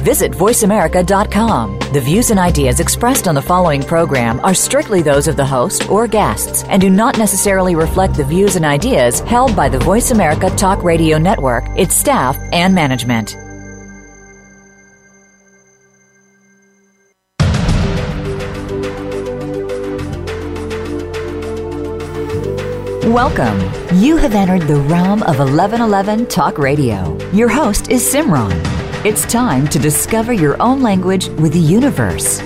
Visit voiceamerica.com. The views and ideas expressed on the following program are strictly those of the host or guests and do not necessarily reflect the views and ideas held by the Voice America Talk Radio Network, its staff, and management. Welcome. You have entered the realm of 1111 Talk Radio. Your host is Simran. It's time to discover your own language with the universe.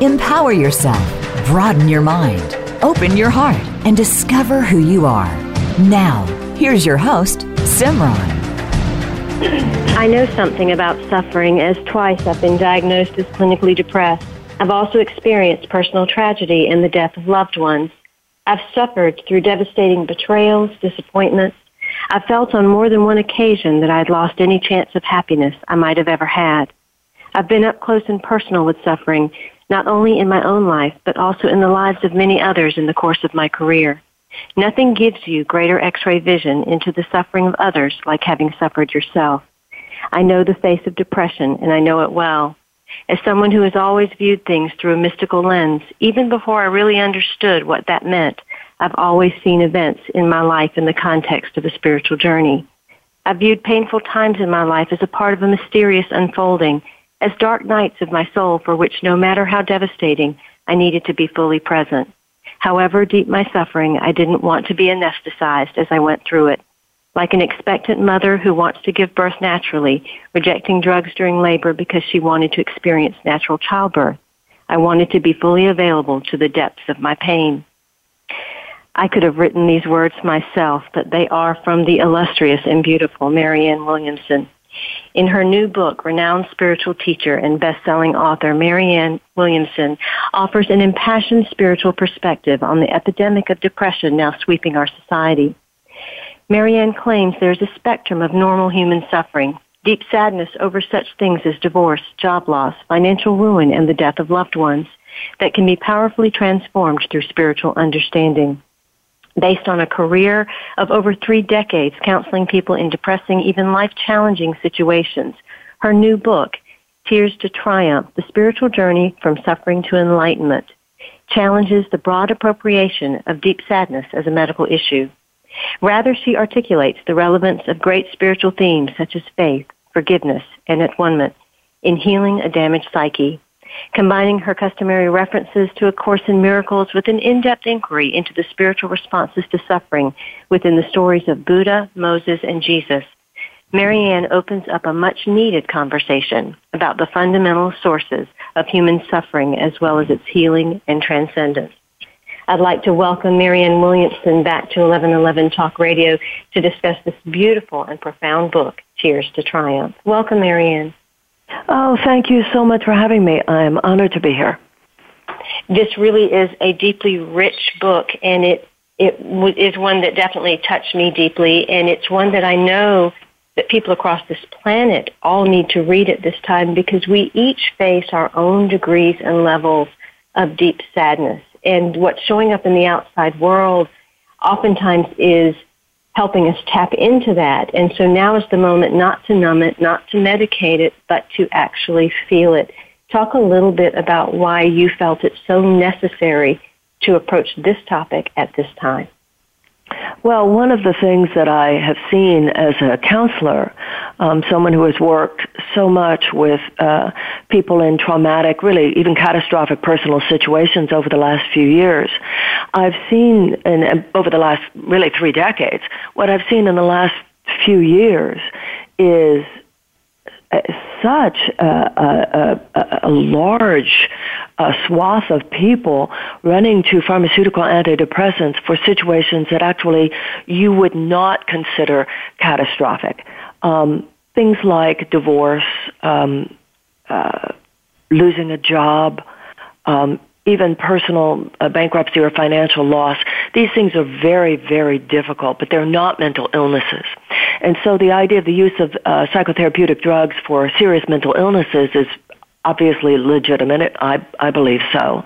Empower yourself, broaden your mind, open your heart, and discover who you are. Now, here's your host, Simran. I know something about suffering as twice I've been diagnosed as clinically depressed. I've also experienced personal tragedy and the death of loved ones. I've suffered through devastating betrayals, disappointments. I felt on more than one occasion that I had lost any chance of happiness I might have ever had. I've been up close and personal with suffering, not only in my own life, but also in the lives of many others in the course of my career. Nothing gives you greater x-ray vision into the suffering of others like having suffered yourself. I know the face of depression and I know it well. As someone who has always viewed things through a mystical lens, even before I really understood what that meant, I've always seen events in my life in the context of a spiritual journey. I've viewed painful times in my life as a part of a mysterious unfolding, as dark nights of my soul for which no matter how devastating, I needed to be fully present. However deep my suffering, I didn't want to be anesthetized as I went through it like an expectant mother who wants to give birth naturally, rejecting drugs during labor because she wanted to experience natural childbirth. I wanted to be fully available to the depths of my pain. I could have written these words myself, but they are from the illustrious and beautiful Marianne Williamson. In her new book, renowned spiritual teacher and best-selling author Marianne Williamson offers an impassioned spiritual perspective on the epidemic of depression now sweeping our society. Marianne claims there is a spectrum of normal human suffering, deep sadness over such things as divorce, job loss, financial ruin, and the death of loved ones that can be powerfully transformed through spiritual understanding. Based on a career of over three decades counseling people in depressing, even life-challenging situations, her new book, Tears to Triumph, The Spiritual Journey from Suffering to Enlightenment, challenges the broad appropriation of deep sadness as a medical issue. Rather, she articulates the relevance of great spiritual themes such as faith, forgiveness, and at-one-ment in healing a damaged psyche, combining her customary references to A Course in Miracles with an in-depth inquiry into the spiritual responses to suffering within the stories of Buddha, Moses, and Jesus. Marianne opens up a much needed conversation about the fundamental sources of human suffering as well as its healing and transcendence. I'd like to welcome Marianne Williamson back to 1111 Talk Radio to discuss this beautiful and profound book, Tears to Triumph. Welcome, Marianne. Oh, thank you so much for having me. I'm honored to be here. This really is a deeply rich book, and it it is one that definitely touched me deeply, and it's one that I know that people across this planet all need to read at this time because we each face our own degrees and levels of deep sadness and what's showing up in the outside world oftentimes is helping us tap into that. And so now is the moment not to numb it, not to medicate it, but to actually feel it. Talk a little bit about why you felt it so necessary to approach this topic at this time. Well, one of the things that I have seen as a counselor, um, someone who has worked so much with uh, people in traumatic, really even catastrophic personal situations over the last few years, I've seen, in, over the last really three decades, what I've seen in the last few years is such a, a, a, large uh, swath of people running to pharmaceutical antidepressants for situations that actually you would not consider catastrophic. Um, things like divorce, um, uh, losing a job, um, even personal uh, bankruptcy or financial loss. These things are very, very difficult, but they're not mental illnesses. And so the idea of the use of uh, psychotherapeutic drugs for serious mental illnesses is obviously legitimate. I, I believe so.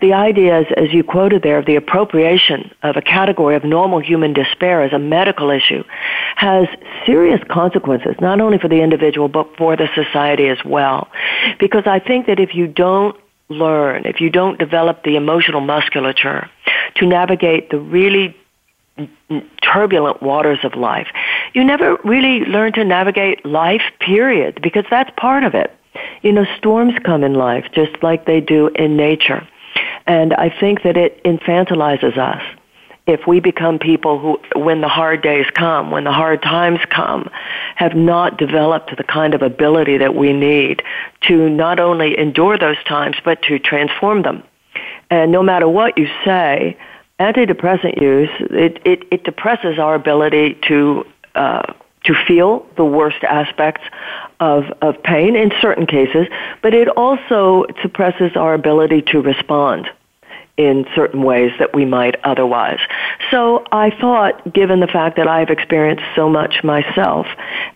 The idea is, as you quoted there, of the appropriation of a category of normal human despair as a medical issue has serious consequences, not only for the individual, but for the society as well. Because I think that if you don't learn, if you don't develop the emotional musculature to navigate the really turbulent waters of life, you never really learn to navigate life, period, because that's part of it. You know, storms come in life just like they do in nature. And I think that it infantilizes us if we become people who, when the hard days come, when the hard times come, have not developed the kind of ability that we need to not only endure those times, but to transform them. And no matter what you say, antidepressant use, it, it, it depresses our ability to, uh, to feel the worst aspects of, of pain in certain cases, but it also suppresses our ability to respond in certain ways that we might otherwise. So I thought, given the fact that I've experienced so much myself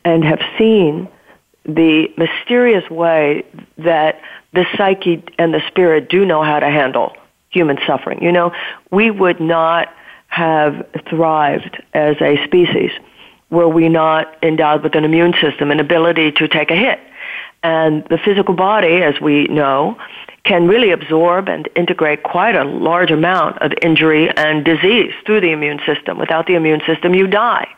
and have seen the mysterious way that the psyche and the spirit do know how to handle human suffering. You know, we would not have thrived as a species were we not endowed with an immune system, an ability to take a hit. And the physical body, as we know, can really absorb and integrate quite a large amount of injury and disease through the immune system. Without the immune system, you die.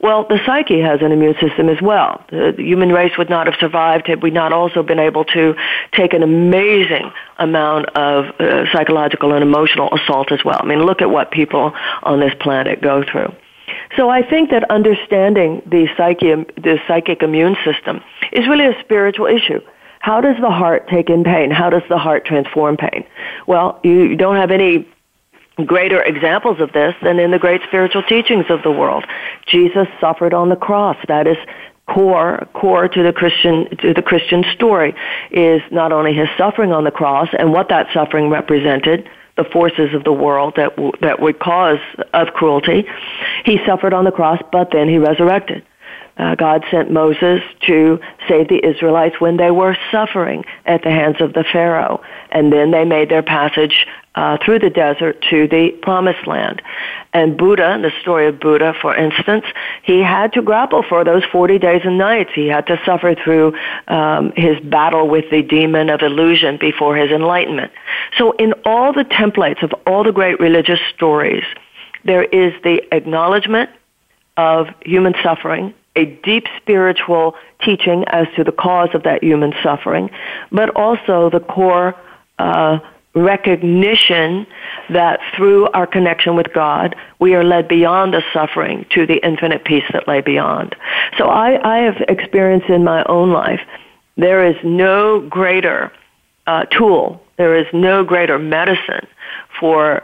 Well, the psyche has an immune system as well. The human race would not have survived had we not also been able to take an amazing amount of uh, psychological and emotional assault as well. I mean, look at what people on this planet go through. So I think that understanding the psyche, the psychic immune system is really a spiritual issue. How does the heart take in pain? How does the heart transform pain? Well, you don't have any greater examples of this than in the great spiritual teachings of the world. Jesus suffered on the cross. That is core core to the Christian to the Christian story is not only his suffering on the cross and what that suffering represented, the forces of the world that w- that would cause of cruelty. He suffered on the cross, but then he resurrected. Uh, God sent Moses to save the Israelites when they were suffering at the hands of the Pharaoh. And then they made their passage uh, through the desert to the promised land. And Buddha, the story of Buddha, for instance, he had to grapple for those 40 days and nights. He had to suffer through um, his battle with the demon of illusion before his enlightenment. So in all the templates of all the great religious stories, there is the acknowledgement of human suffering a deep spiritual teaching as to the cause of that human suffering, but also the core uh, recognition that through our connection with God, we are led beyond the suffering to the infinite peace that lay beyond. So I, I have experienced in my own life, there is no greater uh, tool, there is no greater medicine for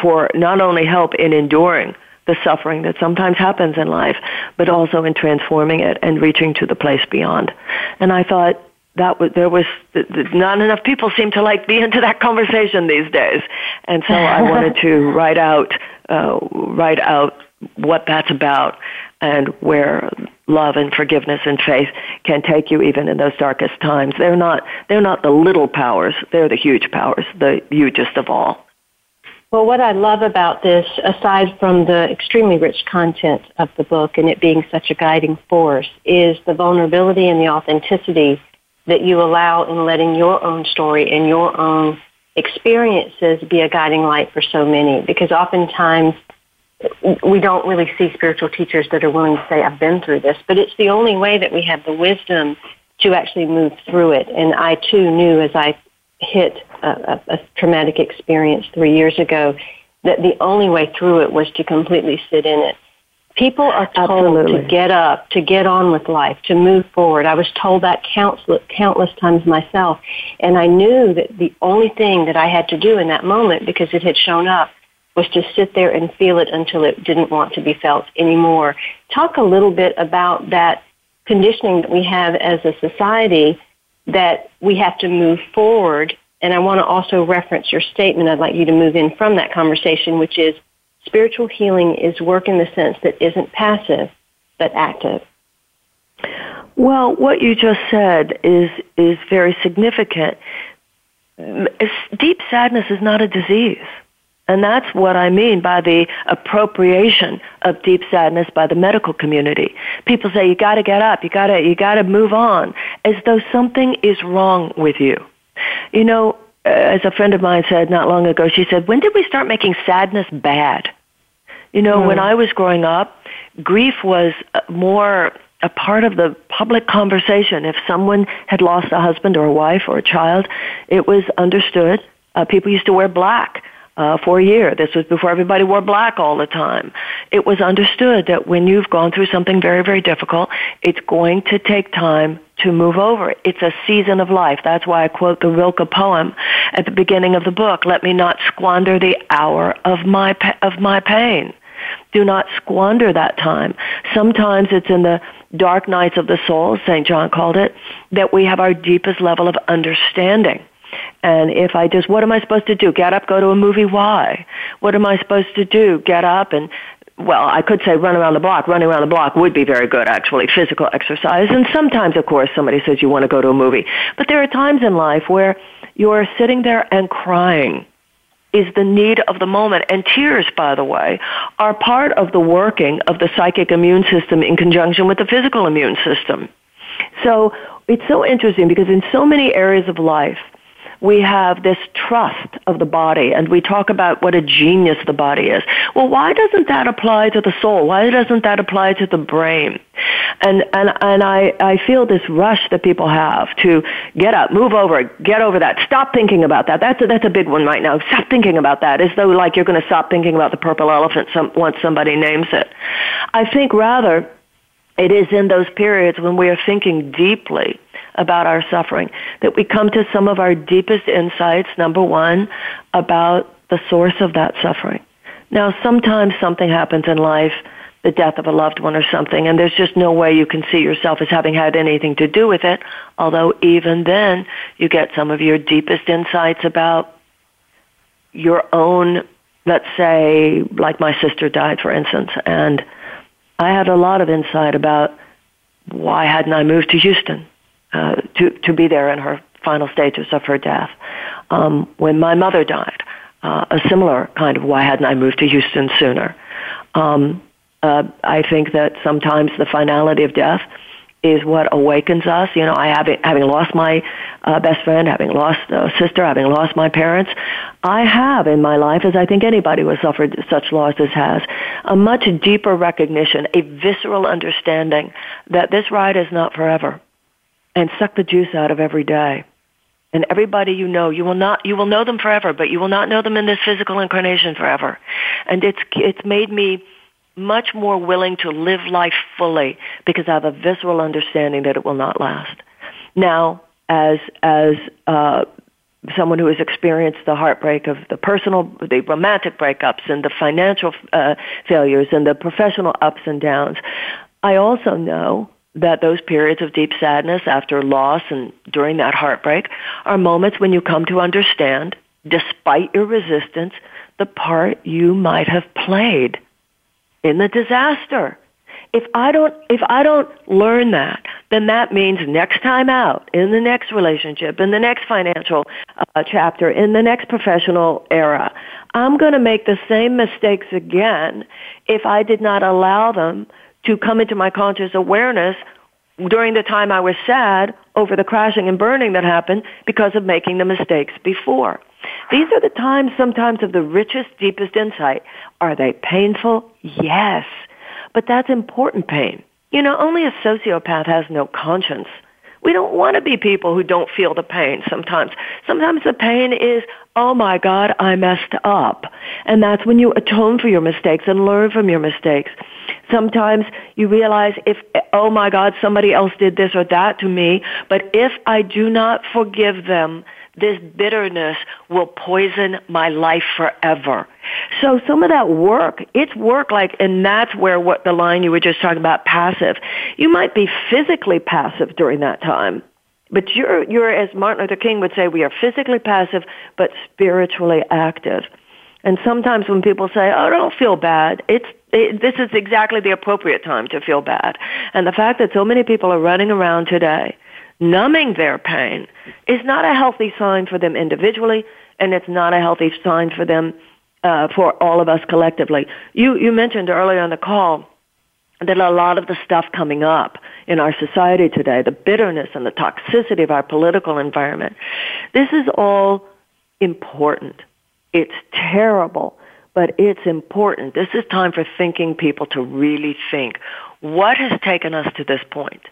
for not only help in enduring the suffering that sometimes happens in life, but also in transforming it and reaching to the place beyond. And I thought that was, there was not enough people seem to like be into that conversation these days, and so I wanted to write out uh, write out what that's about and where love and forgiveness and faith can take you even in those darkest times. They're not they're not the little powers; they're the huge powers, the hugest of all. Well, what I love about this, aside from the extremely rich content of the book and it being such a guiding force, is the vulnerability and the authenticity that you allow in letting your own story and your own experiences be a guiding light for so many. Because oftentimes we don't really see spiritual teachers that are willing to say, I've been through this, but it's the only way that we have the wisdom to actually move through it. And I too knew as I hit a, a, traumatic experience three years ago, that the only way through it was to completely sit in it. People are told Absolutely. to get up, to get on with life, to move forward. I was told that countless, countless times myself. And I knew that the only thing that I had to do in that moment, because it had shown up, was to sit there and feel it until it didn't want to be felt anymore. Talk a little bit about that conditioning that we have as a society that we have to move forward. And I want to also reference your statement. I'd like you to move in from that conversation, which is Spiritual healing is work in the sense that isn't passive, but active. Well, what you just said is is very significant. Deep sadness is not a disease. And that's what I mean by the appropriation of deep sadness by the medical community. People say you got to get up, you got to you got to move on as though something is wrong with you. You know, as a friend of mine said not long ago, she said, "When did we start making sadness bad?" You know, mm. when I was growing up, grief was more a part of the public conversation. If someone had lost a husband or a wife or a child, it was understood. Uh, people used to wear black uh, for a year. This was before everybody wore black all the time. It was understood that when you've gone through something very, very difficult, it's going to take time to move over it. It's a season of life. That's why I quote the Rilke poem at the beginning of the book. Let me not squander the hour of my of my pain. Do not squander that time. Sometimes it's in the dark nights of the soul, St. John called it, that we have our deepest level of understanding. And if I just, what am I supposed to do? Get up, go to a movie? Why? What am I supposed to do? Get up and, well, I could say run around the block. Running around the block would be very good, actually, physical exercise. And sometimes, of course, somebody says you want to go to a movie. But there are times in life where you're sitting there and crying is the need of the moment. And tears, by the way, are part of the working of the psychic immune system in conjunction with the physical immune system. So it's so interesting because in so many areas of life, we have this trust of the body and we talk about what a genius the body is. Well, why doesn't that apply to the soul? Why doesn't that apply to the brain? And, and, and I, I feel this rush that people have to get up, move over, get over that, stop thinking about that. That's a, that's a big one right now. Stop thinking about that as though like you're going to stop thinking about the purple elephant some, once somebody names it. I think rather it is in those periods when we are thinking deeply about our suffering, that we come to some of our deepest insights, number one, about the source of that suffering. Now, sometimes something happens in life, the death of a loved one or something, and there's just no way you can see yourself as having had anything to do with it, although even then you get some of your deepest insights about your own, let's say, like my sister died, for instance, and I had a lot of insight about why hadn't I moved to Houston? uh, to to be there in her final stages of her death. Um, when my mother died, uh, a similar kind of why hadn't I moved to Houston sooner? Um, uh, I think that sometimes the finality of death is what awakens us. You know, I having having lost my uh, best friend, having lost a sister, having lost my parents, I have in my life, as I think anybody who has suffered such losses has, a much deeper recognition, a visceral understanding that this ride is not forever and suck the juice out of every day. And everybody you know, you will not, you will know them forever, but you will not know them in this physical incarnation forever. And it's, it's made me much more willing to live life fully because I have a visceral understanding that it will not last. Now, as, as, uh, someone who has experienced the heartbreak of the personal, the romantic breakups and the financial uh, failures and the professional ups and downs, I also know that those periods of deep sadness after loss and during that heartbreak are moments when you come to understand, despite your resistance, the part you might have played in the disaster. If I don't, if I don't learn that, then that means next time out, in the next relationship, in the next financial uh, chapter, in the next professional era, I'm going to make the same mistakes again if I did not allow them to come into my conscious awareness during the time I was sad over the crashing and burning that happened because of making the mistakes before. These are the times sometimes of the richest, deepest insight. Are they painful? Yes. But that's important pain. You know, only a sociopath has no conscience. We don't want to be people who don't feel the pain sometimes. Sometimes the pain is, oh my God, I messed up. And that's when you atone for your mistakes and learn from your mistakes. Sometimes you realize if, oh my God, somebody else did this or that to me, but if I do not forgive them, this bitterness will poison my life forever. So some of that work, it's work like, and that's where what the line you were just talking about, passive. You might be physically passive during that time, but you're, you're, as Martin Luther King would say, we are physically passive, but spiritually active. And sometimes when people say, "Oh, don't feel bad," it's this is exactly the appropriate time to feel bad. And the fact that so many people are running around today numbing their pain is not a healthy sign for them individually, and it's not a healthy sign for them uh, for all of us collectively. You you mentioned earlier on the call that a lot of the stuff coming up in our society today, the bitterness and the toxicity of our political environment, this is all important. It's terrible, but it's important. This is time for thinking people to really think what has taken us to this point?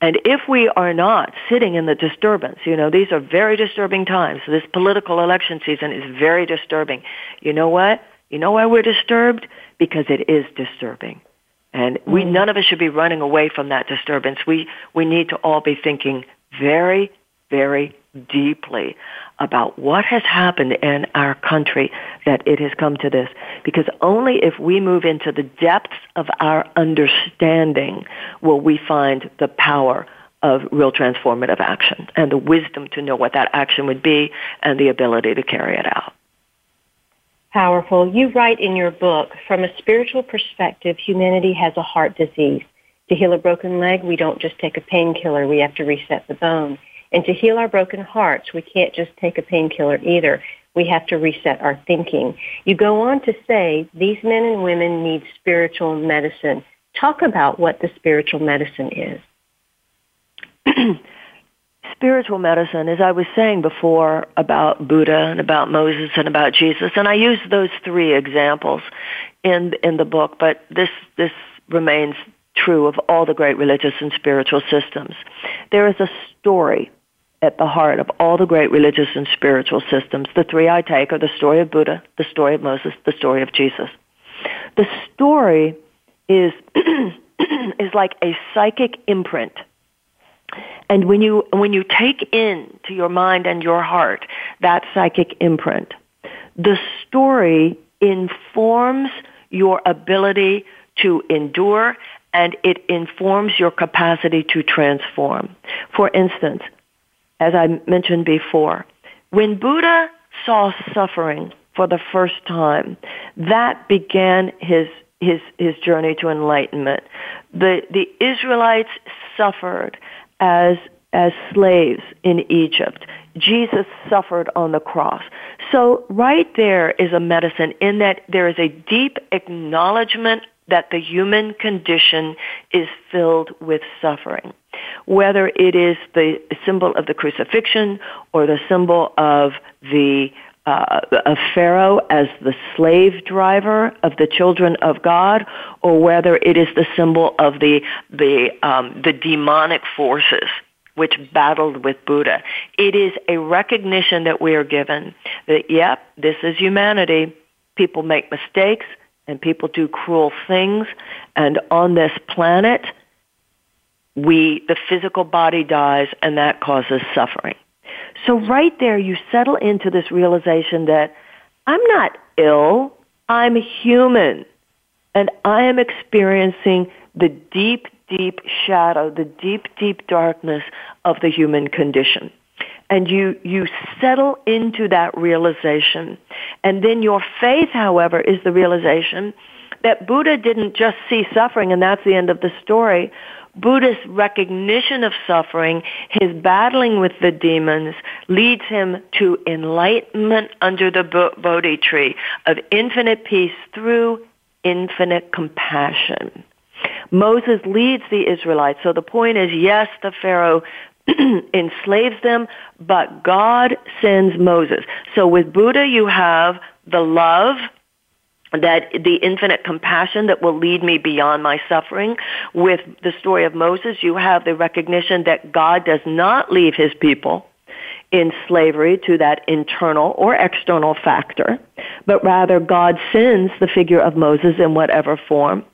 And if we are not sitting in the disturbance, you know, these are very disturbing times. This political election season is very disturbing. You know what? You know why we're disturbed? Because it is disturbing. And we, mm. none of us should be running away from that disturbance. We, we need to all be thinking very, very deeply about what has happened in our country that it has come to this. Because only if we move into the depths of our understanding will we find the power of real transformative action and the wisdom to know what that action would be and the ability to carry it out. Powerful. You write in your book, from a spiritual perspective, humanity has a heart disease. To heal a broken leg, we don't just take a painkiller, we have to reset the bone. And to heal our broken hearts, we can't just take a painkiller either. We have to reset our thinking. You go on to say these men and women need spiritual medicine. Talk about what the spiritual medicine is. spiritual medicine, as I was saying before about Buddha and about Moses and about Jesus, and I use those three examples in in the book, but this this remains true of all the great religious and spiritual systems. There is a story at the heart of all the great religious and spiritual systems. The three I take are the story of Buddha, the story of Moses, the story of Jesus. The story is is like a psychic imprint. And when you when you take in to your mind and your heart that psychic imprint, the story informs your ability to endure and it informs your capacity to transform. For instance, as I mentioned before, when Buddha saw suffering for the first time, that began his his his journey to enlightenment. The the Israelites suffered as as slaves in Egypt. Jesus suffered on the cross. So right there is a medicine in that there is a deep acknowledgement that the human condition is filled with suffering. Whether it is the symbol of the crucifixion or the symbol of the uh, of Pharaoh as the slave driver of the children of God, or whether it is the symbol of the the um, the demonic forces which battled with Buddha. It is a recognition that we are given that yep, this is humanity. People make mistakes and people do cruel things. And on this planet, we, the physical body dies and that causes suffering. So right there, you settle into this realization that I'm not ill. I'm human. And I am experiencing the deep, deep shadow, the deep, deep darkness of the human condition and you, you settle into that realization. And then your faith, however, is the realization that Buddha didn't just see suffering and that's the end of the story. Buddha's recognition of suffering, his battling with the demons, leads him to enlightenment under the Bodhi tree of infinite peace through infinite compassion. Moses leads the Israelites. So the point is, yes, the Pharaoh enslaves them, but God sends Moses. So with Buddha, you have the love, that the infinite compassion that will lead me beyond my suffering. With the story of Moses, you have the recognition that God does not leave his people in slavery to that internal or external factor, but rather God sends the figure of Moses in whatever form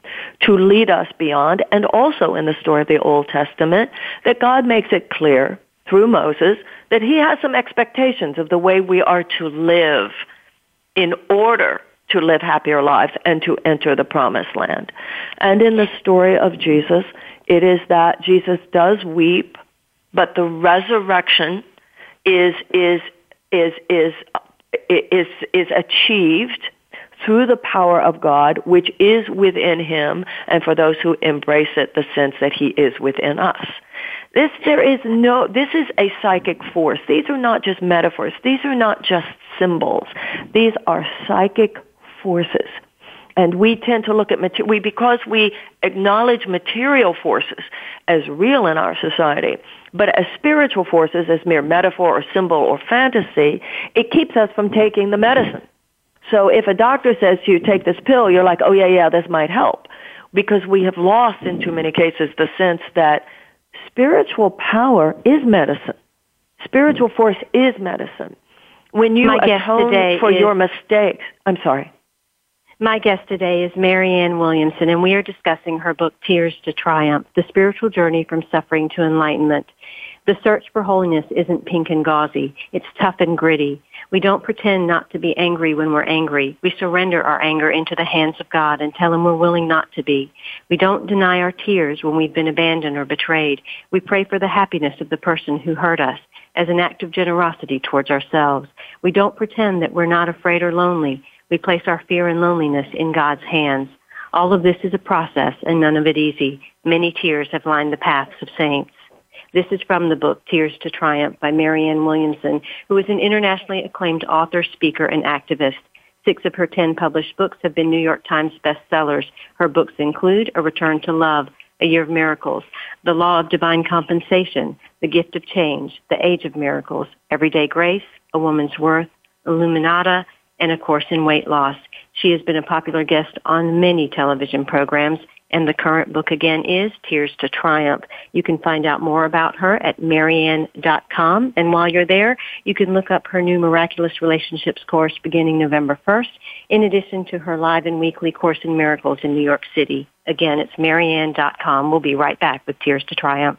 to lead us beyond. And also in the story of the Old Testament, that God makes it clear through Moses that he has some expectations of the way we are to live in order to live happier lives and to enter the promised land. And in the story of Jesus, it is that Jesus does weep, but the resurrection is is is is is, is achieved through the power of God, which is within him, and for those who embrace it, the sense that he is within us. This, there is no, this is a psychic force. These are not just metaphors. These are not just symbols. These are psychic forces. And we tend to look at material, we, because we acknowledge material forces as real in our society, but as spiritual forces, as mere metaphor or symbol or fantasy, it keeps us from taking the medicine. So if a doctor says to you, take this pill, you're like, oh yeah, yeah, this might help. Because we have lost in too many cases the sense that spiritual power is medicine. Spiritual force is medicine. When you My atone for is, your mistakes, I'm sorry. My guest today is Marianne Williamson, and we are discussing her book, Tears to Triumph, The Spiritual Journey from Suffering to Enlightenment. The search for holiness isn't pink and gauzy. It's tough and gritty. We don't pretend not to be angry when we're angry. We surrender our anger into the hands of God and tell him we're willing not to be. We don't deny our tears when we've been abandoned or betrayed. We pray for the happiness of the person who hurt us as an act of generosity towards ourselves. We don't pretend that we're not afraid or lonely. We place our fear and loneliness in God's hands. All of this is a process and none of it easy. Many tears have lined the paths of saints. This is from the book Tears to Triumph by Marianne Williamson, who is an internationally acclaimed author, speaker, and activist. Six of her ten published books have been New York Times bestsellers. Her books include A Return to Love, A Year of Miracles, The Law of Divine Compensation, The Gift of Change, The Age of Miracles, Everyday Grace, A Woman's Worth, Illuminata, and A Course in Weight Loss. She has been a popular guest on many television programs and the current book again is Tears to Triumph. You can find out more about her at marianne.com. And while you're there, you can look up her new Miraculous Relationships course beginning November 1st, in addition to her live and weekly Course in Miracles in New York City. Again, it's marianne.com. We'll be right back with Tears to Triumph.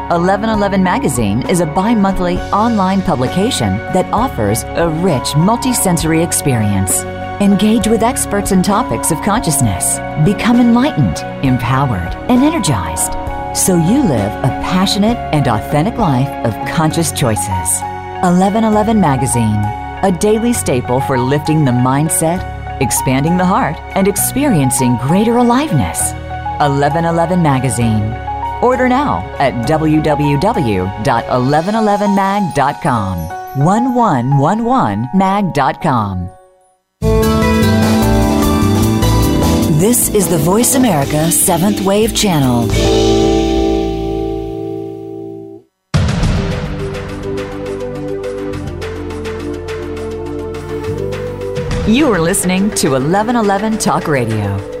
1111 Magazine is a bi monthly online publication that offers a rich multisensory experience. Engage with experts and topics of consciousness. Become enlightened, empowered, and energized so you live a passionate and authentic life of conscious choices. 1111 Magazine, a daily staple for lifting the mindset, expanding the heart, and experiencing greater aliveness. 1111 Magazine Order now at www.1111mag.com. 1111mag.com. This is the Voice America 7th Wave Channel. You are listening to 1111 Talk Radio.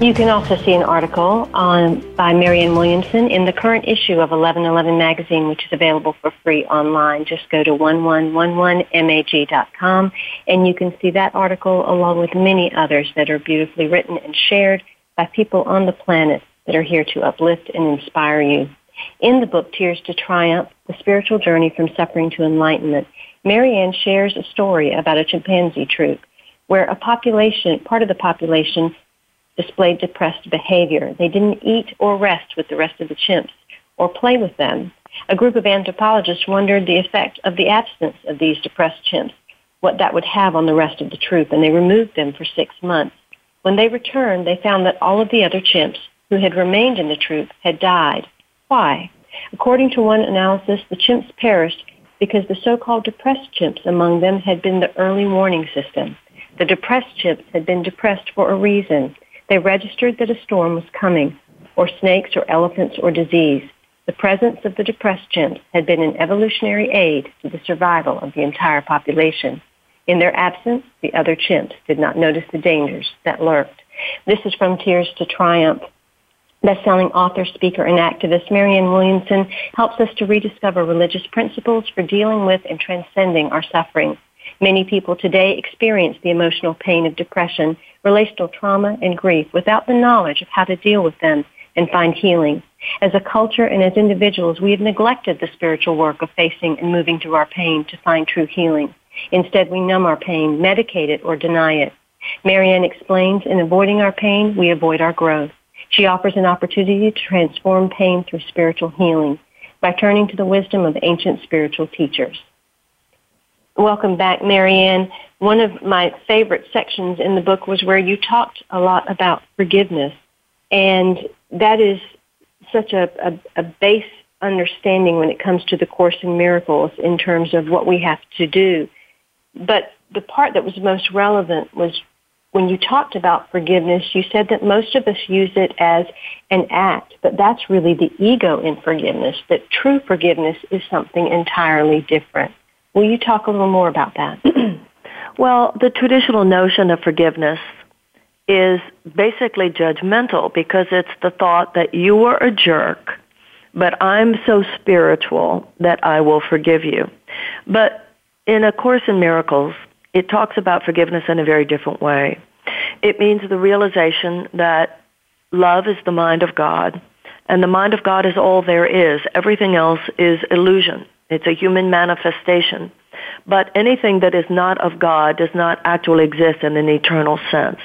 You can also see an article on, by Marianne Williamson in the current issue of 1111 magazine, which is available for free online. Just go to 1111mag.com and you can see that article along with many others that are beautifully written and shared by people on the planet that are here to uplift and inspire you. In the book Tears to Triumph, The Spiritual Journey from Suffering to Enlightenment, Marianne shares a story about a chimpanzee troop where a population, part of the population displayed depressed behavior. They didn't eat or rest with the rest of the chimps or play with them. A group of anthropologists wondered the effect of the absence of these depressed chimps, what that would have on the rest of the troop, and they removed them for six months. When they returned, they found that all of the other chimps who had remained in the troop had died. Why? According to one analysis, the chimps perished because the so-called depressed chimps among them had been the early warning system. The depressed chimps had been depressed for a reason. They registered that a storm was coming, or snakes or elephants or disease. The presence of the depressed chimps had been an evolutionary aid to the survival of the entire population. In their absence, the other chimps did not notice the dangers that lurked. This is from Tears to Triumph. Best-selling author, speaker, and activist Marianne Williamson helps us to rediscover religious principles for dealing with and transcending our suffering. Many people today experience the emotional pain of depression, relational trauma, and grief without the knowledge of how to deal with them and find healing. As a culture and as individuals, we have neglected the spiritual work of facing and moving through our pain to find true healing. Instead, we numb our pain, medicate it, or deny it. Marianne explains, in avoiding our pain, we avoid our growth. She offers an opportunity to transform pain through spiritual healing by turning to the wisdom of ancient spiritual teachers. Welcome back, Marianne. One of my favorite sections in the book was where you talked a lot about forgiveness. And that is such a, a, a base understanding when it comes to the Course in Miracles in terms of what we have to do. But the part that was most relevant was when you talked about forgiveness, you said that most of us use it as an act, but that's really the ego in forgiveness, that true forgiveness is something entirely different. Will you talk a little more about that? well, the traditional notion of forgiveness is basically judgmental because it's the thought that you were a jerk, but I'm so spiritual that I will forgive you. But in A Course in Miracles, it talks about forgiveness in a very different way. It means the realization that love is the mind of God, and the mind of God is all there is. Everything else is illusion. It's a human manifestation. But anything that is not of God does not actually exist in an eternal sense.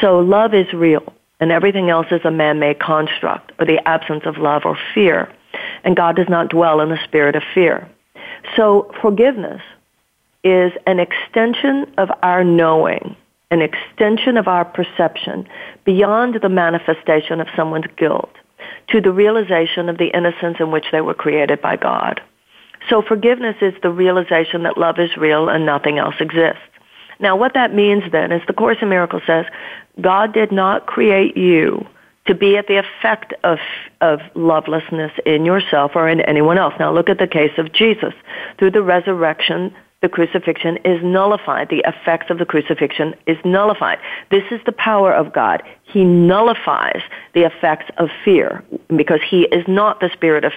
So love is real, and everything else is a man-made construct, or the absence of love or fear. And God does not dwell in the spirit of fear. So forgiveness is an extension of our knowing, an extension of our perception beyond the manifestation of someone's guilt to the realization of the innocence in which they were created by God. So forgiveness is the realization that love is real and nothing else exists. Now what that means then is the Course in Miracles says, God did not create you to be at the effect of, of lovelessness in yourself or in anyone else. Now look at the case of Jesus. Through the resurrection, the crucifixion is nullified. The effects of the crucifixion is nullified. This is the power of God. He nullifies the effects of fear because he is not the spirit of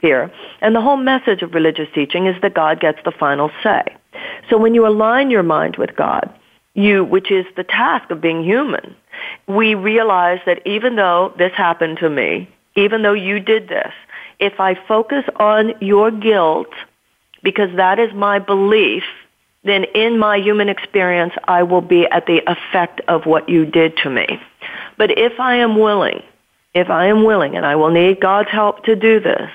fear. And the whole message of religious teaching is that God gets the final say. So when you align your mind with God, you, which is the task of being human, we realize that even though this happened to me, even though you did this, if I focus on your guilt, because that is my belief, then in my human experience, I will be at the effect of what you did to me. But if I am willing, if I am willing, and I will need God's help to do this,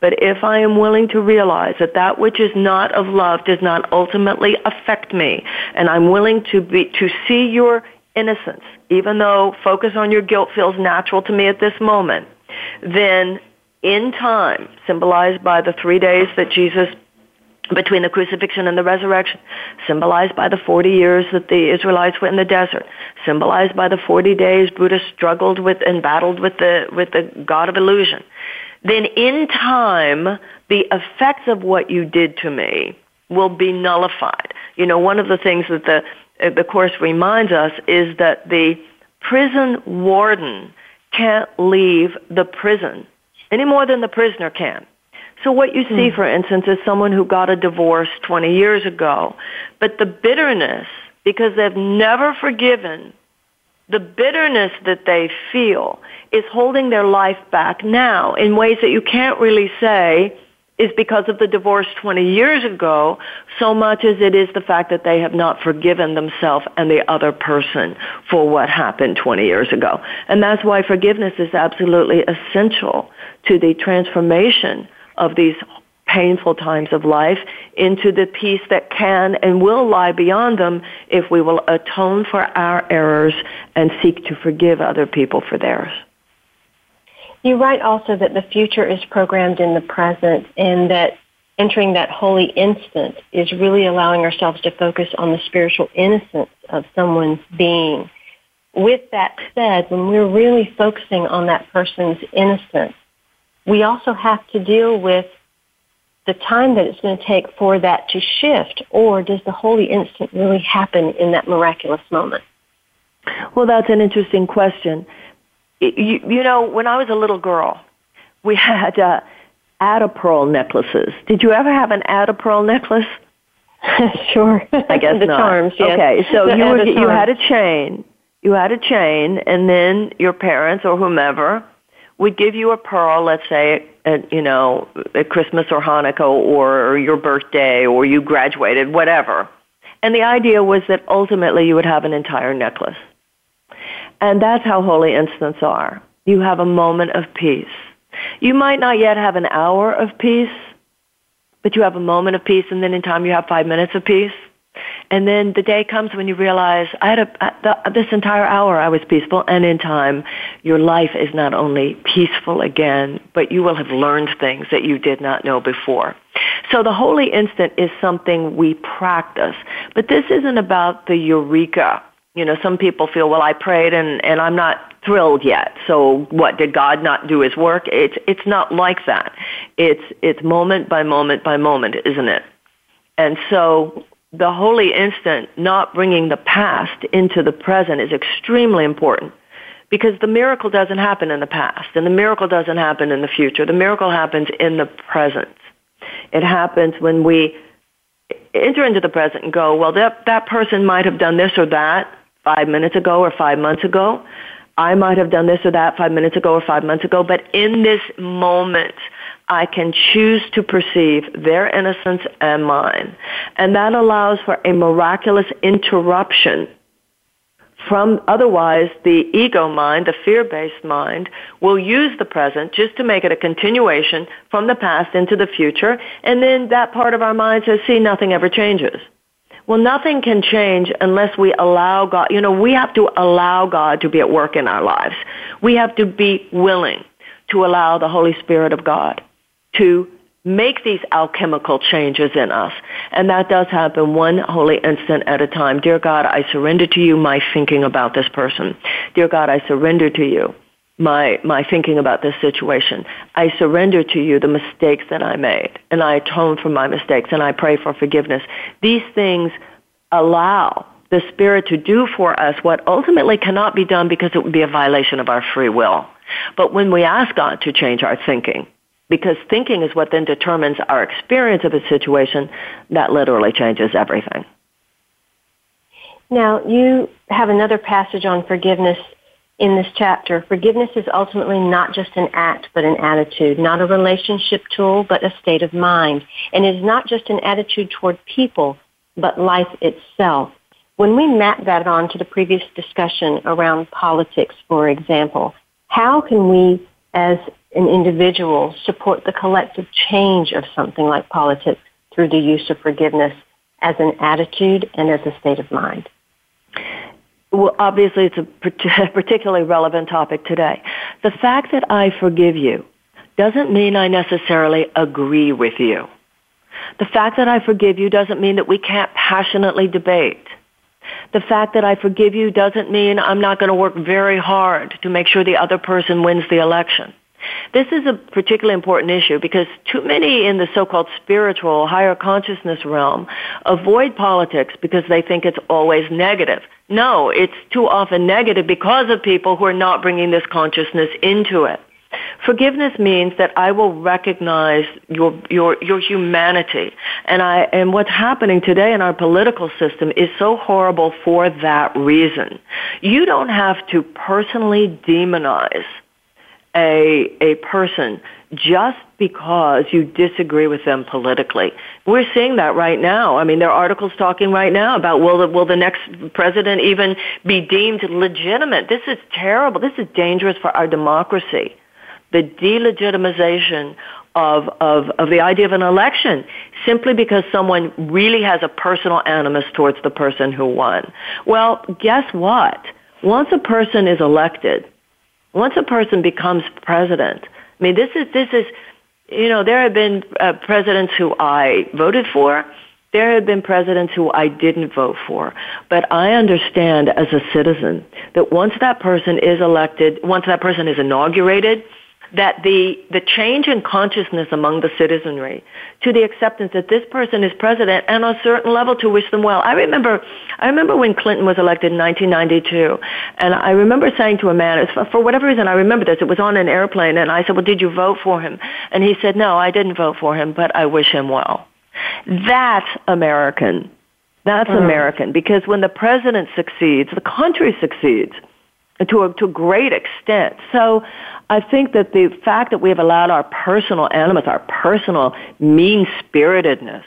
but if I am willing to realize that that which is not of love does not ultimately affect me, and I'm willing to be, to see your innocence, even though focus on your guilt feels natural to me at this moment, then in time, symbolized by the three days that Jesus between the crucifixion and the resurrection, symbolized by the 40 years that the Israelites were in the desert, symbolized by the 40 days Buddha struggled with and battled with the, with the God of illusion. Then in time, the effects of what you did to me will be nullified. You know, one of the things that the, uh, the Course reminds us is that the prison warden can't leave the prison any more than the prisoner can. So what you see, hmm. for instance, is someone who got a divorce 20 years ago, but the bitterness, because they've never forgiven, the bitterness that they feel is holding their life back now in ways that you can't really say is because of the divorce 20 years ago so much as it is the fact that they have not forgiven themselves and the other person for what happened 20 years ago. And that's why forgiveness is absolutely essential to the transformation of these painful times of life into the peace that can and will lie beyond them if we will atone for our errors and seek to forgive other people for theirs. You write also that the future is programmed in the present and that entering that holy instant is really allowing ourselves to focus on the spiritual innocence of someone's being. with that said, when we're really focusing on that person's innocence, we also have to deal with the time that it's going to take for that to shift, or does the holy instant really happen in that miraculous moment? Well, that's an interesting question. You, you know, when I was a little girl, we had uh, Ada necklaces. Did you ever have an Add-a-Pearl necklace? sure. I guess the not. charms. Yes. Okay, so you were, you had a chain. You had a chain, and then your parents or whomever would give you a pearl. Let's say at you know at Christmas or Hanukkah or your birthday or you graduated, whatever. And the idea was that ultimately you would have an entire necklace. And that's how holy instants are. You have a moment of peace. You might not yet have an hour of peace, but you have a moment of peace, and then in time you have five minutes of peace. And then the day comes when you realize I had a, uh, the, this entire hour I was peaceful, and in time your life is not only peaceful again, but you will have learned things that you did not know before. So the holy instant is something we practice, but this isn't about the eureka. You know, some people feel, well, I prayed and, and I'm not thrilled yet. So what did God not do his work? It's it's not like that. It's it's moment by moment by moment, isn't it? And so the holy instant not bringing the past into the present is extremely important because the miracle doesn't happen in the past and the miracle doesn't happen in the future. The miracle happens in the present. It happens when we enter into the present and go, well, that, that person might have done this or that five minutes ago or five months ago. I might have done this or that five minutes ago or five months ago, but in this moment, I can choose to perceive their innocence and mine. And that allows for a miraculous interruption from otherwise the ego mind, the fear-based mind, will use the present just to make it a continuation from the past into the future. And then that part of our mind says, see, nothing ever changes. Well, nothing can change unless we allow God, you know, we have to allow God to be at work in our lives. We have to be willing to allow the Holy Spirit of God to make these alchemical changes in us. And that does happen one holy instant at a time. Dear God, I surrender to you my thinking about this person. Dear God, I surrender to you my, my thinking about this situation. I surrender to you the mistakes that I made and I atone for my mistakes and I pray for forgiveness. These things allow the Spirit to do for us what ultimately cannot be done because it would be a violation of our free will. But when we ask God to change our thinking, because thinking is what then determines our experience of a situation, that literally changes everything. Now, you have another passage on forgiveness in this chapter. Forgiveness is ultimately not just an act, but an attitude, not a relationship tool, but a state of mind. And it is not just an attitude toward people, but life itself. When we map that on to the previous discussion around politics, for example, how can we as an individual support the collective change of something like politics through the use of forgiveness as an attitude and as a state of mind? Well, obviously, it's a particularly relevant topic today. The fact that I forgive you doesn't mean I necessarily agree with you. The fact that I forgive you doesn't mean that we can't passionately debate. The fact that I forgive you doesn't mean I'm not going to work very hard to make sure the other person wins the election. This is a particularly important issue because too many in the so-called spiritual, higher consciousness realm avoid politics because they think it's always negative. No, it's too often negative because of people who are not bringing this consciousness into it. Forgiveness means that I will recognize your, your, your humanity. And I, and what's happening today in our political system is so horrible for that reason. You don't have to personally demonize a, a person just because you disagree with them politically. We're seeing that right now. I mean, there are articles talking right now about will the, will the next president even be deemed legitimate? This is terrible. This is dangerous for our democracy. The delegitimization of, of, of the idea of an election simply because someone really has a personal animus towards the person who won. Well, guess what? Once a person is elected, once a person becomes president, I mean, this is, this is, you know, there have been uh, presidents who I voted for, There have been presidents who I didn't vote for, but I understand as a citizen that once that person is elected, once that person is inaugurated, that the, the change in consciousness among the citizenry to the acceptance that this person is president and on a certain level to wish them well. I remember, I remember when Clinton was elected in 1992 and I remember saying to a man, for whatever reason I remember this, it was on an airplane and I said, well did you vote for him? And he said, no, I didn't vote for him, but I wish him well. That's American. That's mm. American because when the president succeeds, the country succeeds to a, to a great extent. So I think that the fact that we have allowed our personal animus, our personal mean spiritedness,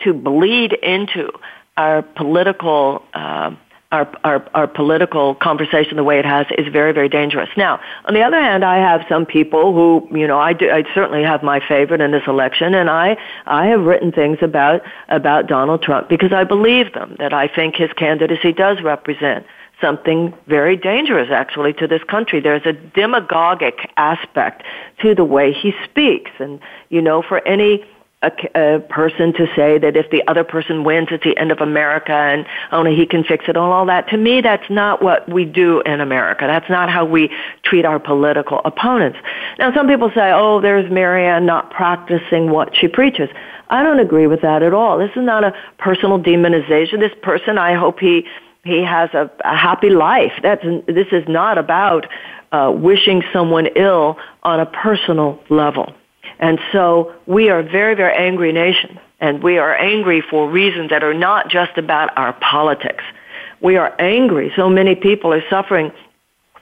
to bleed into our political uh, our, our, our political conversation the way it has is very, very dangerous. Now, on the other hand, I have some people who, you know, I, do, I certainly have my favorite in this election, and I, I have written things about, about Donald Trump because I believe them, that I think his candidacy does represent something very dangerous actually to this country. There's a demagogic aspect to the way he speaks. And, you know, for any uh, a, a, uh, person to say that if the other person wins, it's the end of America and only he can fix it and all that. To me, that's not what we do in America. That's not how we treat our political opponents. Now, some people say, oh, there's Marianne not practicing what she preaches. I don't agree with that at all. This is not a personal demonization. This person, I hope he he has a, a happy life. That's this is not about uh, wishing someone ill on a personal level. And so we are a very, very angry nation, and we are angry for reasons that are not just about our politics. We are angry. So many people are suffering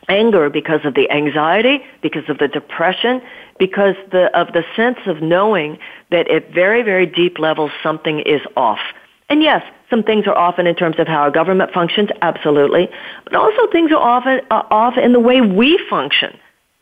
anger because of the anxiety, because of the depression, because the, of the sense of knowing that at very, very deep levels something is off. And yes, some things are often in terms of how our government functions, absolutely. But also things are often uh, off in the way we function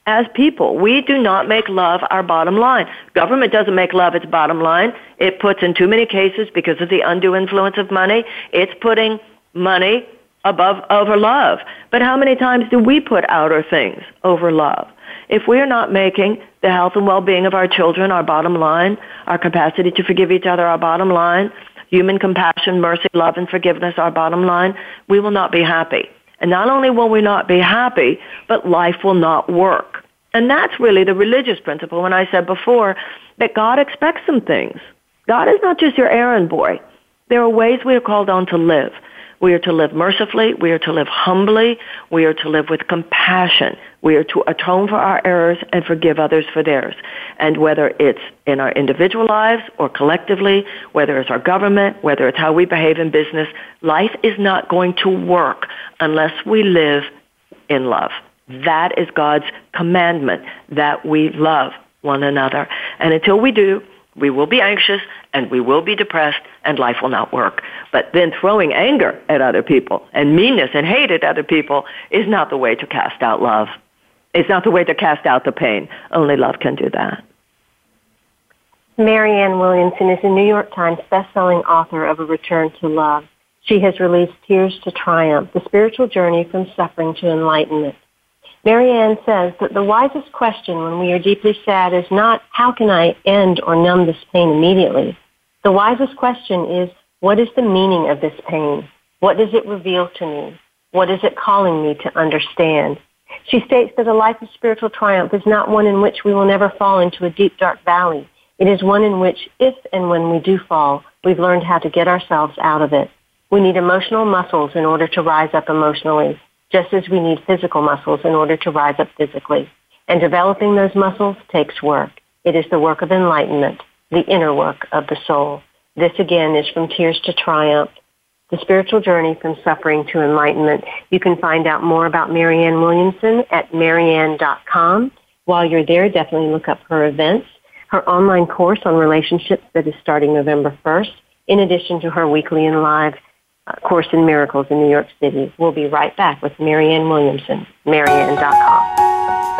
as people. We do not make love our bottom line. Government doesn't make love its bottom line. It puts in too many cases because of the undue influence of money. It's putting money above over love. But how many times do we put outer things over love? If we are not making the health and well-being of our children our bottom line, our capacity to forgive each other our bottom line, human compassion, mercy, love, and forgiveness, our bottom line, we will not be happy. And not only will we not be happy, but life will not work. And that's really the religious principle when I said before that God expects some things. God is not just your errand boy. There are ways we are called on to live. We are to live mercifully. We are to live humbly. We are to live with compassion. We are to atone for our errors and forgive others for theirs. And whether it's in our individual lives or collectively, whether it's our government, whether it's how we behave in business, life is not going to work unless we live in love. That is God's commandment that we love one another. And until we do, we will be anxious and we will be depressed and life will not work. But then throwing anger at other people and meanness and hate at other people is not the way to cast out love. It's not the way to cast out the pain. Only love can do that. Marianne Williamson is a New York Times bestselling author of A Return to Love. She has released Tears to Triumph, the spiritual journey from suffering to enlightenment. Marianne says that the wisest question when we are deeply sad is not, how can I end or numb this pain immediately? The wisest question is, what is the meaning of this pain? What does it reveal to me? What is it calling me to understand? She states that a life of spiritual triumph is not one in which we will never fall into a deep, dark valley. It is one in which, if and when we do fall, we've learned how to get ourselves out of it. We need emotional muscles in order to rise up emotionally just as we need physical muscles in order to rise up physically. And developing those muscles takes work. It is the work of enlightenment, the inner work of the soul. This again is from Tears to Triumph, the spiritual journey from suffering to enlightenment. You can find out more about Marianne Williamson at marianne.com. While you're there, definitely look up her events, her online course on relationships that is starting November 1st, in addition to her weekly and live uh, Course in Miracles in New York City. We'll be right back with Marianne Williamson, marianne.com.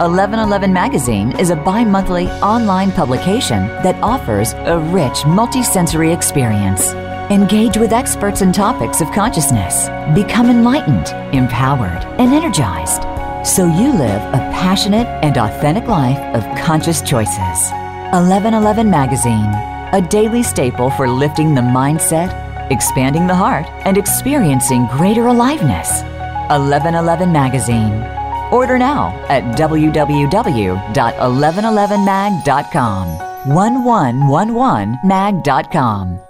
1111 Magazine is a bi monthly online publication that offers a rich multisensory experience. Engage with experts and topics of consciousness. Become enlightened, empowered, and energized so you live a passionate and authentic life of conscious choices. 1111 Magazine, a daily staple for lifting the mindset, expanding the heart, and experiencing greater aliveness. 1111 Magazine. Order now at www.1111mag.com. 1111mag.com.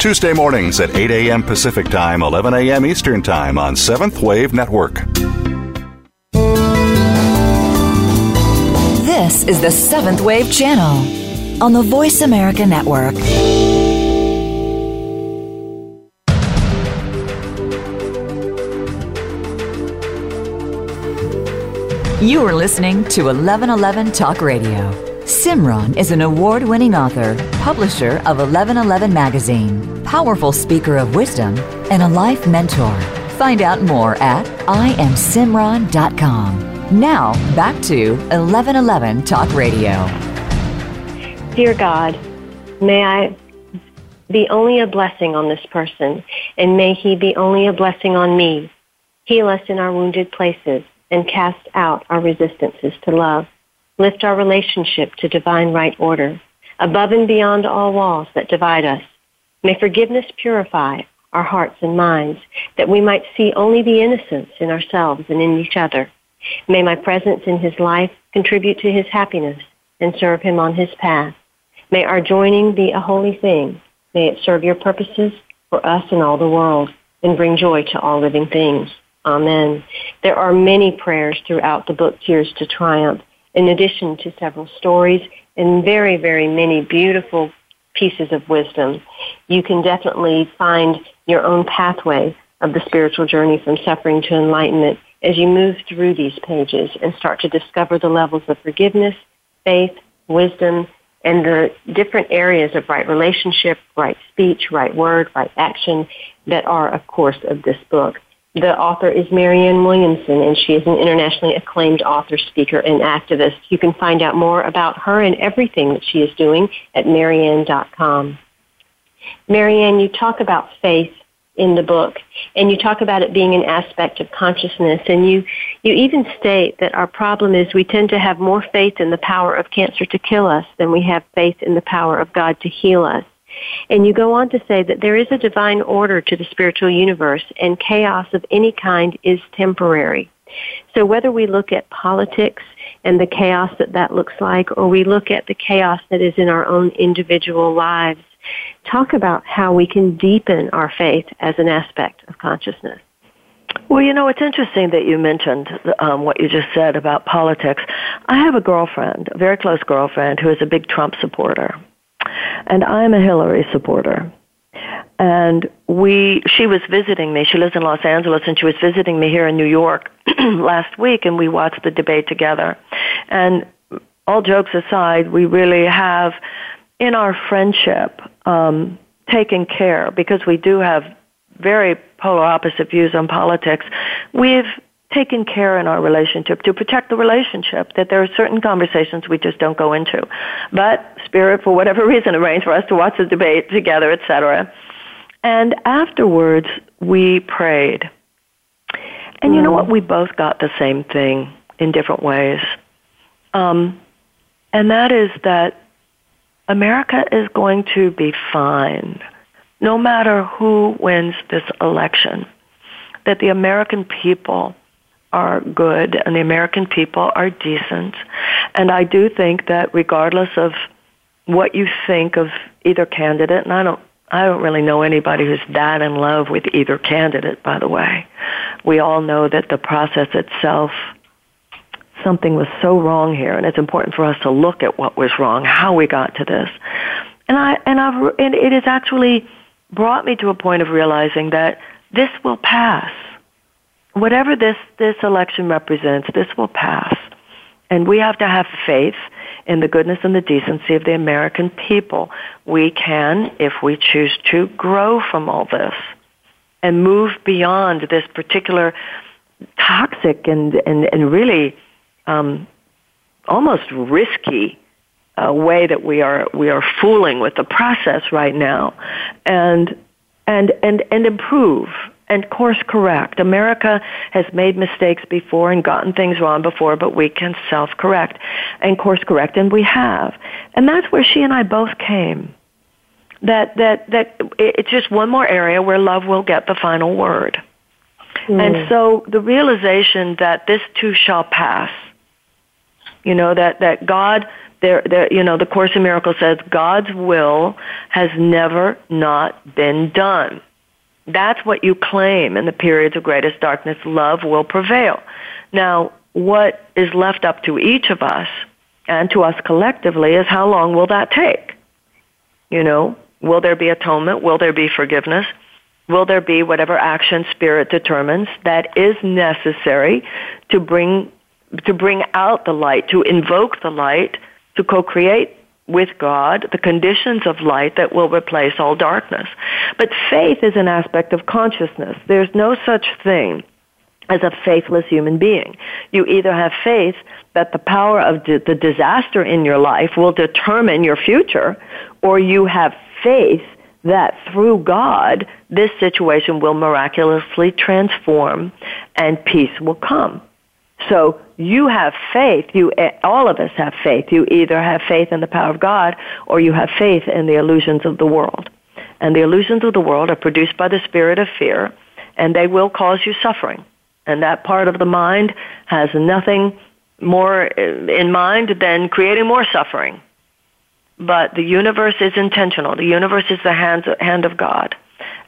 Tuesday mornings at 8 a.m. Pacific Time, 11 a.m. Eastern Time on Seventh Wave Network. This is the Seventh Wave Channel on the Voice America Network. You are listening to 1111 Talk Radio. Simran is an award winning author, publisher of 1111 Magazine, powerful speaker of wisdom, and a life mentor. Find out more at IamSimran.com. Now, back to 1111 Talk Radio. Dear God, may I be only a blessing on this person, and may he be only a blessing on me. Heal us in our wounded places and cast out our resistances to love. Lift our relationship to divine right order, above and beyond all walls that divide us. May forgiveness purify our hearts and minds, that we might see only the innocence in ourselves and in each other. May my presence in his life contribute to his happiness and serve him on his path. May our joining be a holy thing. May it serve your purposes for us and all the world and bring joy to all living things. Amen. There are many prayers throughout the book Tears to Triumph in addition to several stories and very, very many beautiful pieces of wisdom, you can definitely find your own pathway of the spiritual journey from suffering to enlightenment as you move through these pages and start to discover the levels of forgiveness, faith, wisdom, and the different areas of right relationship, right speech, right word, right action that are, of course, of this book. The author is Marianne Williamson, and she is an internationally acclaimed author, speaker, and activist. You can find out more about her and everything that she is doing at marianne.com. Marianne, you talk about faith in the book, and you talk about it being an aspect of consciousness, and you, you even state that our problem is we tend to have more faith in the power of cancer to kill us than we have faith in the power of God to heal us. And you go on to say that there is a divine order to the spiritual universe and chaos of any kind is temporary. So whether we look at politics and the chaos that that looks like or we look at the chaos that is in our own individual lives, talk about how we can deepen our faith as an aspect of consciousness. Well, you know, it's interesting that you mentioned um, what you just said about politics. I have a girlfriend, a very close girlfriend, who is a big Trump supporter. And I'm a Hillary supporter. And we, she was visiting me. She lives in Los Angeles, and she was visiting me here in New York last week, and we watched the debate together. And all jokes aside, we really have, in our friendship, um, taken care because we do have very polar opposite views on politics. We've taken care in our relationship to protect the relationship that there are certain conversations we just don't go into. But spirit for whatever reason arranged for us to watch the debate together etc and afterwards we prayed. And you know what? We both got the same thing in different ways. Um, and that is that america is going to be fine no matter who wins this election, that the American people are good and the American people are decent. And I do think that regardless of what you think of either candidate, and I don't I don't really know anybody who's that in love with either candidate, by the way. We all know that the process itself, something was so wrong here, and it's important for us to look at what was wrong, how we got to this. And I, and I've, and it has actually brought me to a point of realizing that this will pass. Whatever this, this election represents, this will pass. And we have to have faith in the goodness and the decency of the American people. We can, if we choose to, grow from all this and move beyond this particular toxic and, and, and really um, almost risky uh, way that we are we are fooling with the process right now, and and and and improve and course correct. America has made mistakes before and gotten things wrong before, but we can self correct and course correct, and we have. And that's where she and I both came. That that that it's just one more area where love will get the final word. Mm. And so the realization that this too shall pass. You know that that God there, there, you know, the Course in Miracles says God's will has never not been done. That's what you claim in the periods of greatest darkness. Love will prevail. Now, what is left up to each of us and to us collectively is how long will that take? You know, will there be atonement? Will there be forgiveness? Will there be whatever action spirit determines that is necessary to bring to bring out the light, to invoke the light, to co-create with God the conditions of light that will replace all darkness. But faith is an aspect of consciousness. There's no such thing as a faithless human being. You either have faith that the power of the disaster in your life will determine your future, or you have faith that through God, this situation will miraculously transform and peace will come. So you have faith. You, eh, all of us have faith. You either have faith in the power of God or you have faith in the illusions of the world. And the illusions of the world are produced by the spirit of fear and they will cause you suffering. And that part of the mind has nothing more eh, in mind than creating more suffering. But the universe is intentional. The universe is the hand, hand of God.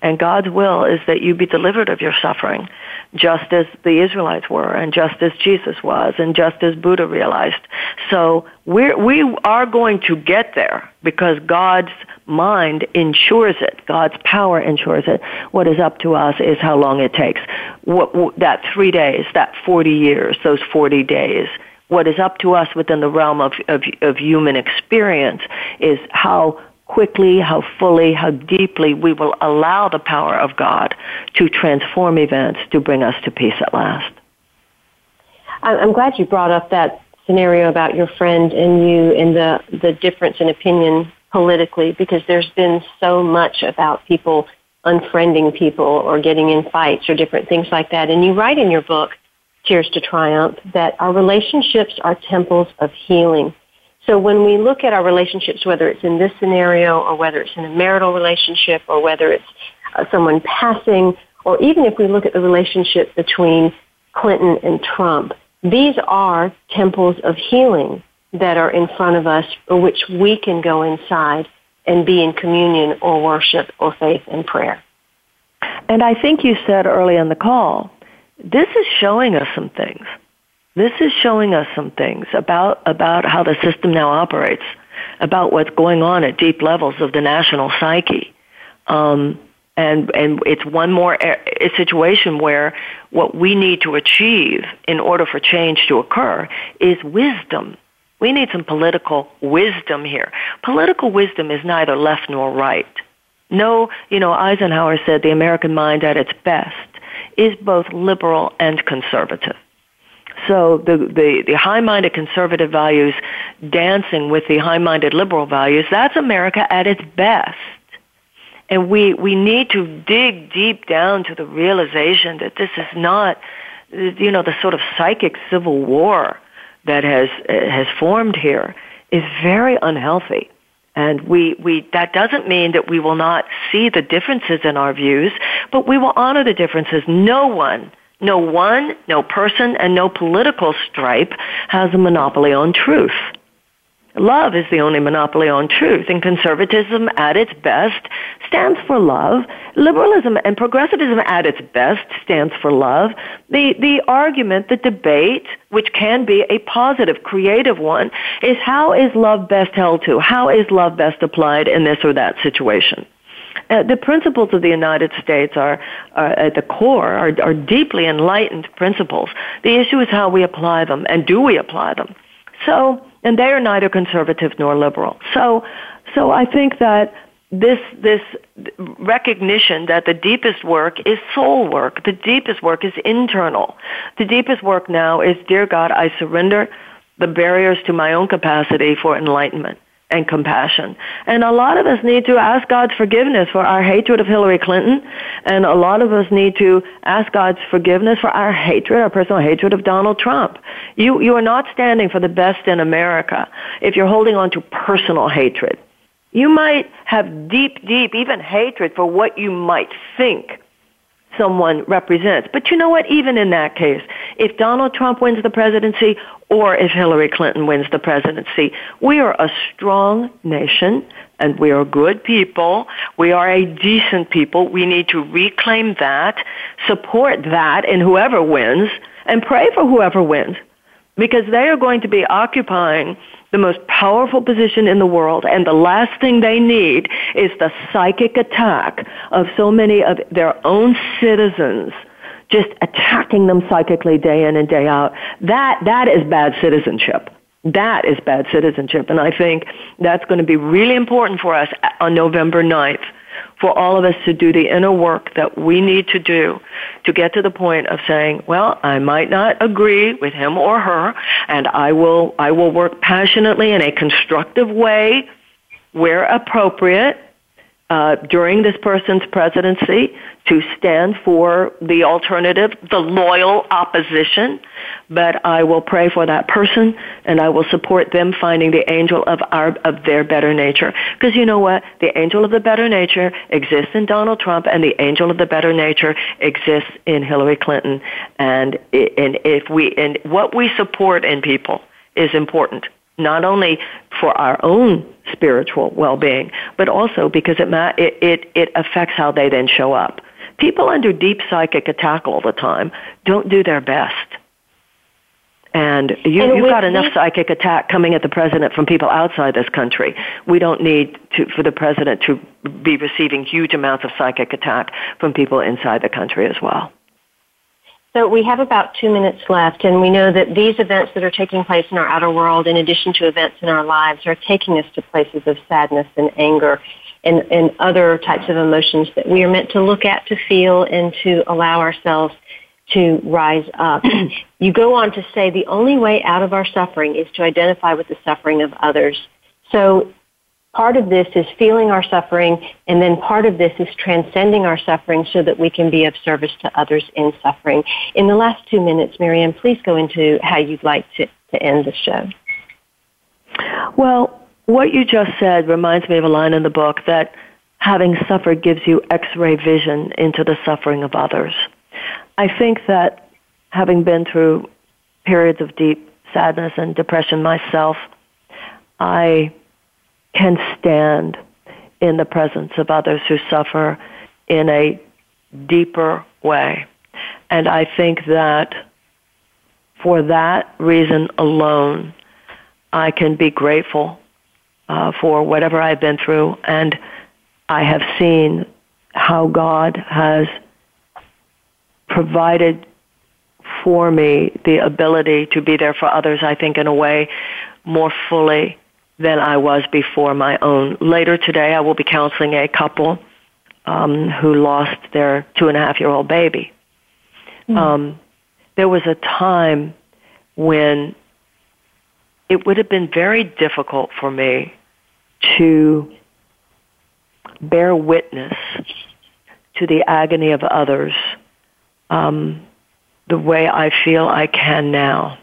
And God's will is that you be delivered of your suffering, just as the Israelites were, and just as Jesus was, and just as Buddha realized. So we're, we are going to get there because God's mind ensures it. God's power ensures it. What is up to us is how long it takes. What, that three days, that 40 years, those 40 days what is up to us within the realm of, of, of, human experience is how quickly, how fully, how deeply we will allow the power of God to transform events to bring us to peace at last. I'm glad you brought up that scenario about your friend and you and the, the difference in opinion politically because there's been so much about people unfriending people or getting in fights or different things like that. And you write in your book, Tears to Triumph, that our relationships are temples of healing. So when we look at our relationships, whether it's in this scenario or whether it's in a marital relationship or whether it's uh, someone passing, or even if we look at the relationship between Clinton and Trump, these are temples of healing that are in front of us for which we can go inside and be in communion or worship or faith and prayer. And I think you said early in the call, this is showing us some things. This is showing us some things about, about how the system now operates, about what's going on at deep levels of the national psyche. Um, and, and it's one more a situation where what we need to achieve in order for change to occur is wisdom. We need some political wisdom here. Political wisdom is neither left nor right. No, you know, Eisenhower said the American mind at its best is both liberal and conservative. So the, the, the high-minded conservative values dancing with the high-minded liberal values, that's America at its best. And we, we need to dig deep down to the realization that this is not, you know, the sort of psychic civil war that has, has formed here is very unhealthy. And we, we, that doesn't mean that we will not see the differences in our views, but we will honor the differences. No one, no one, no person, and no political stripe has a monopoly on truth. Love is the only monopoly on truth, and conservatism at its best stands for love. Liberalism and progressivism at its best stands for love. The, the argument, the debate, which can be a positive, creative one, is how is love best held to? How is love best applied in this or that situation? Uh, the principles of the United States are, are at the core, are, are deeply enlightened principles. The issue is how we apply them, and do we apply them? So, and they are neither conservative nor liberal. So, so I think that this this recognition that the deepest work is soul work. The deepest work is internal. The deepest work now is, dear God, I surrender the barriers to my own capacity for enlightenment and compassion. And a lot of us need to ask God's forgiveness for our hatred of Hillary Clinton, and a lot of us need to ask God's forgiveness for our hatred, our personal hatred of Donald Trump. You, you are not standing for the best in America if you're holding on to personal hatred. You might have deep, deep, even hatred for what you might think someone represents. But you know what? Even in that case, if Donald Trump wins the presidency or if Hillary Clinton wins the presidency, we are a strong nation and we are good people. We are a decent people. We need to reclaim that, support that in whoever wins, and pray for whoever wins because they are going to be occupying the most powerful position in the world, and the last thing they need is the psychic attack of so many of their own citizens just attacking them psychically day in and day out. That, that is bad citizenship. That is bad citizenship. And I think that's going to be really important for us on November 9th for all of us to do the inner work that we need to do to get to the point of saying, well, I might not agree with him or her, and I will, I will work passionately in a constructive way where appropriate uh, during this person's presidency to stand for the alternative, the loyal opposition. But I will pray for that person, and I will support them finding the angel of our of their better nature. Because you know what, the angel of the better nature exists in Donald Trump, and the angel of the better nature exists in Hillary Clinton. And and if we and what we support in people is important not only for our own spiritual well-being, but also because it, ma- it, it, it affects how they then show up. People under deep psychic attack all the time don't do their best. And you, and you've got enough psychic attack coming at the president from people outside this country. We don't need to, for the president to be receiving huge amounts of psychic attack from people inside the country as well. So we have about two minutes left, and we know that these events that are taking place in our outer world, in addition to events in our lives, are taking us to places of sadness and anger and, and other types of emotions that we are meant to look at, to feel, and to allow ourselves to rise up. you go on to say the only way out of our suffering is to identify with the suffering of others. So Part of this is feeling our suffering, and then part of this is transcending our suffering so that we can be of service to others in suffering. In the last two minutes, Marianne, please go into how you'd like to, to end the show. Well, what you just said reminds me of a line in the book that having suffered gives you x-ray vision into the suffering of others. I think that having been through periods of deep sadness and depression myself, I can stand in the presence of others who suffer in a deeper way. And I think that for that reason alone, I can be grateful uh, for whatever I've been through. And I have seen how God has provided for me the ability to be there for others, I think, in a way more fully than I was before my own. Later today, I will be counseling a couple um, who lost their two and a half year old baby. Mm. Um, there was a time when it would have been very difficult for me to bear witness to the agony of others um, the way I feel I can now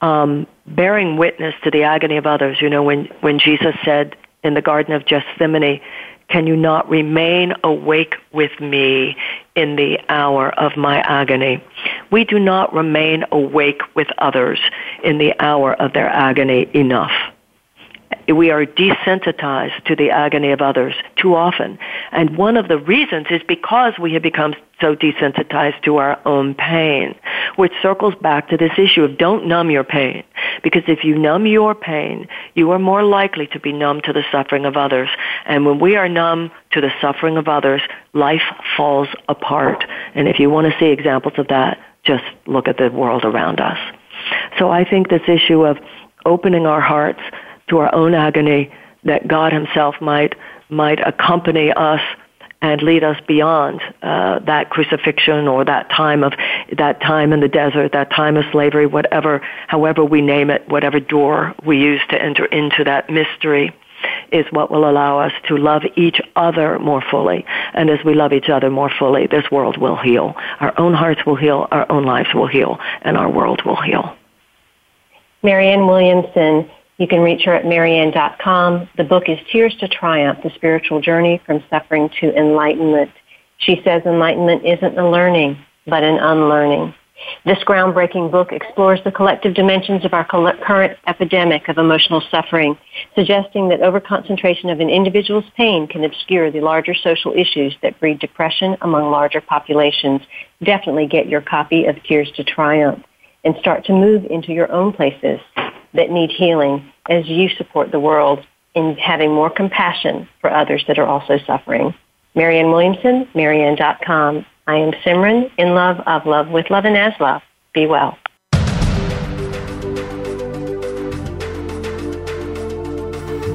um, bearing witness to the agony of others. You know, when, when Jesus said in the Garden of Gethsemane, can you not remain awake with me in the hour of my agony? We do not remain awake with others in the hour of their agony enough we are desensitized to the agony of others too often. And one of the reasons is because we have become so desensitized to our own pain, which circles back to this issue of don't numb your pain. Because if you numb your pain, you are more likely to be numb to the suffering of others. And when we are numb to the suffering of others, life falls apart. And if you want to see examples of that, just look at the world around us. So I think this issue of opening our hearts to our own agony that God Himself might might accompany us and lead us beyond uh, that crucifixion or that time of that time in the desert, that time of slavery, whatever, however we name it, whatever door we use to enter into that mystery is what will allow us to love each other more fully. And as we love each other more fully, this world will heal. Our own hearts will heal, our own lives will heal, and our world will heal. Marianne Williamson you can reach her at marianne.com. The book is Tears to Triumph, The Spiritual Journey from Suffering to Enlightenment. She says enlightenment isn't a learning, but an unlearning. This groundbreaking book explores the collective dimensions of our current epidemic of emotional suffering, suggesting that overconcentration of an individual's pain can obscure the larger social issues that breed depression among larger populations. Definitely get your copy of Tears to Triumph and start to move into your own places that need healing as you support the world in having more compassion for others that are also suffering. Marianne Williamson, Marianne.com. I am Simran, in love, of love, with love, and as love. Be well.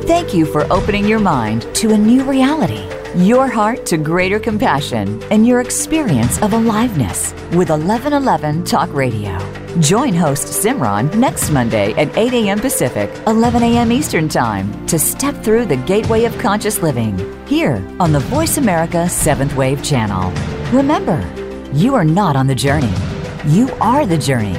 Thank you for opening your mind to a new reality, your heart to greater compassion, and your experience of aliveness with 1111 Talk Radio. Join host Simran next Monday at 8 a.m. Pacific, 11 a.m. Eastern Time to step through the gateway of conscious living here on the Voice America 7th Wave channel. Remember, you are not on the journey, you are the journey.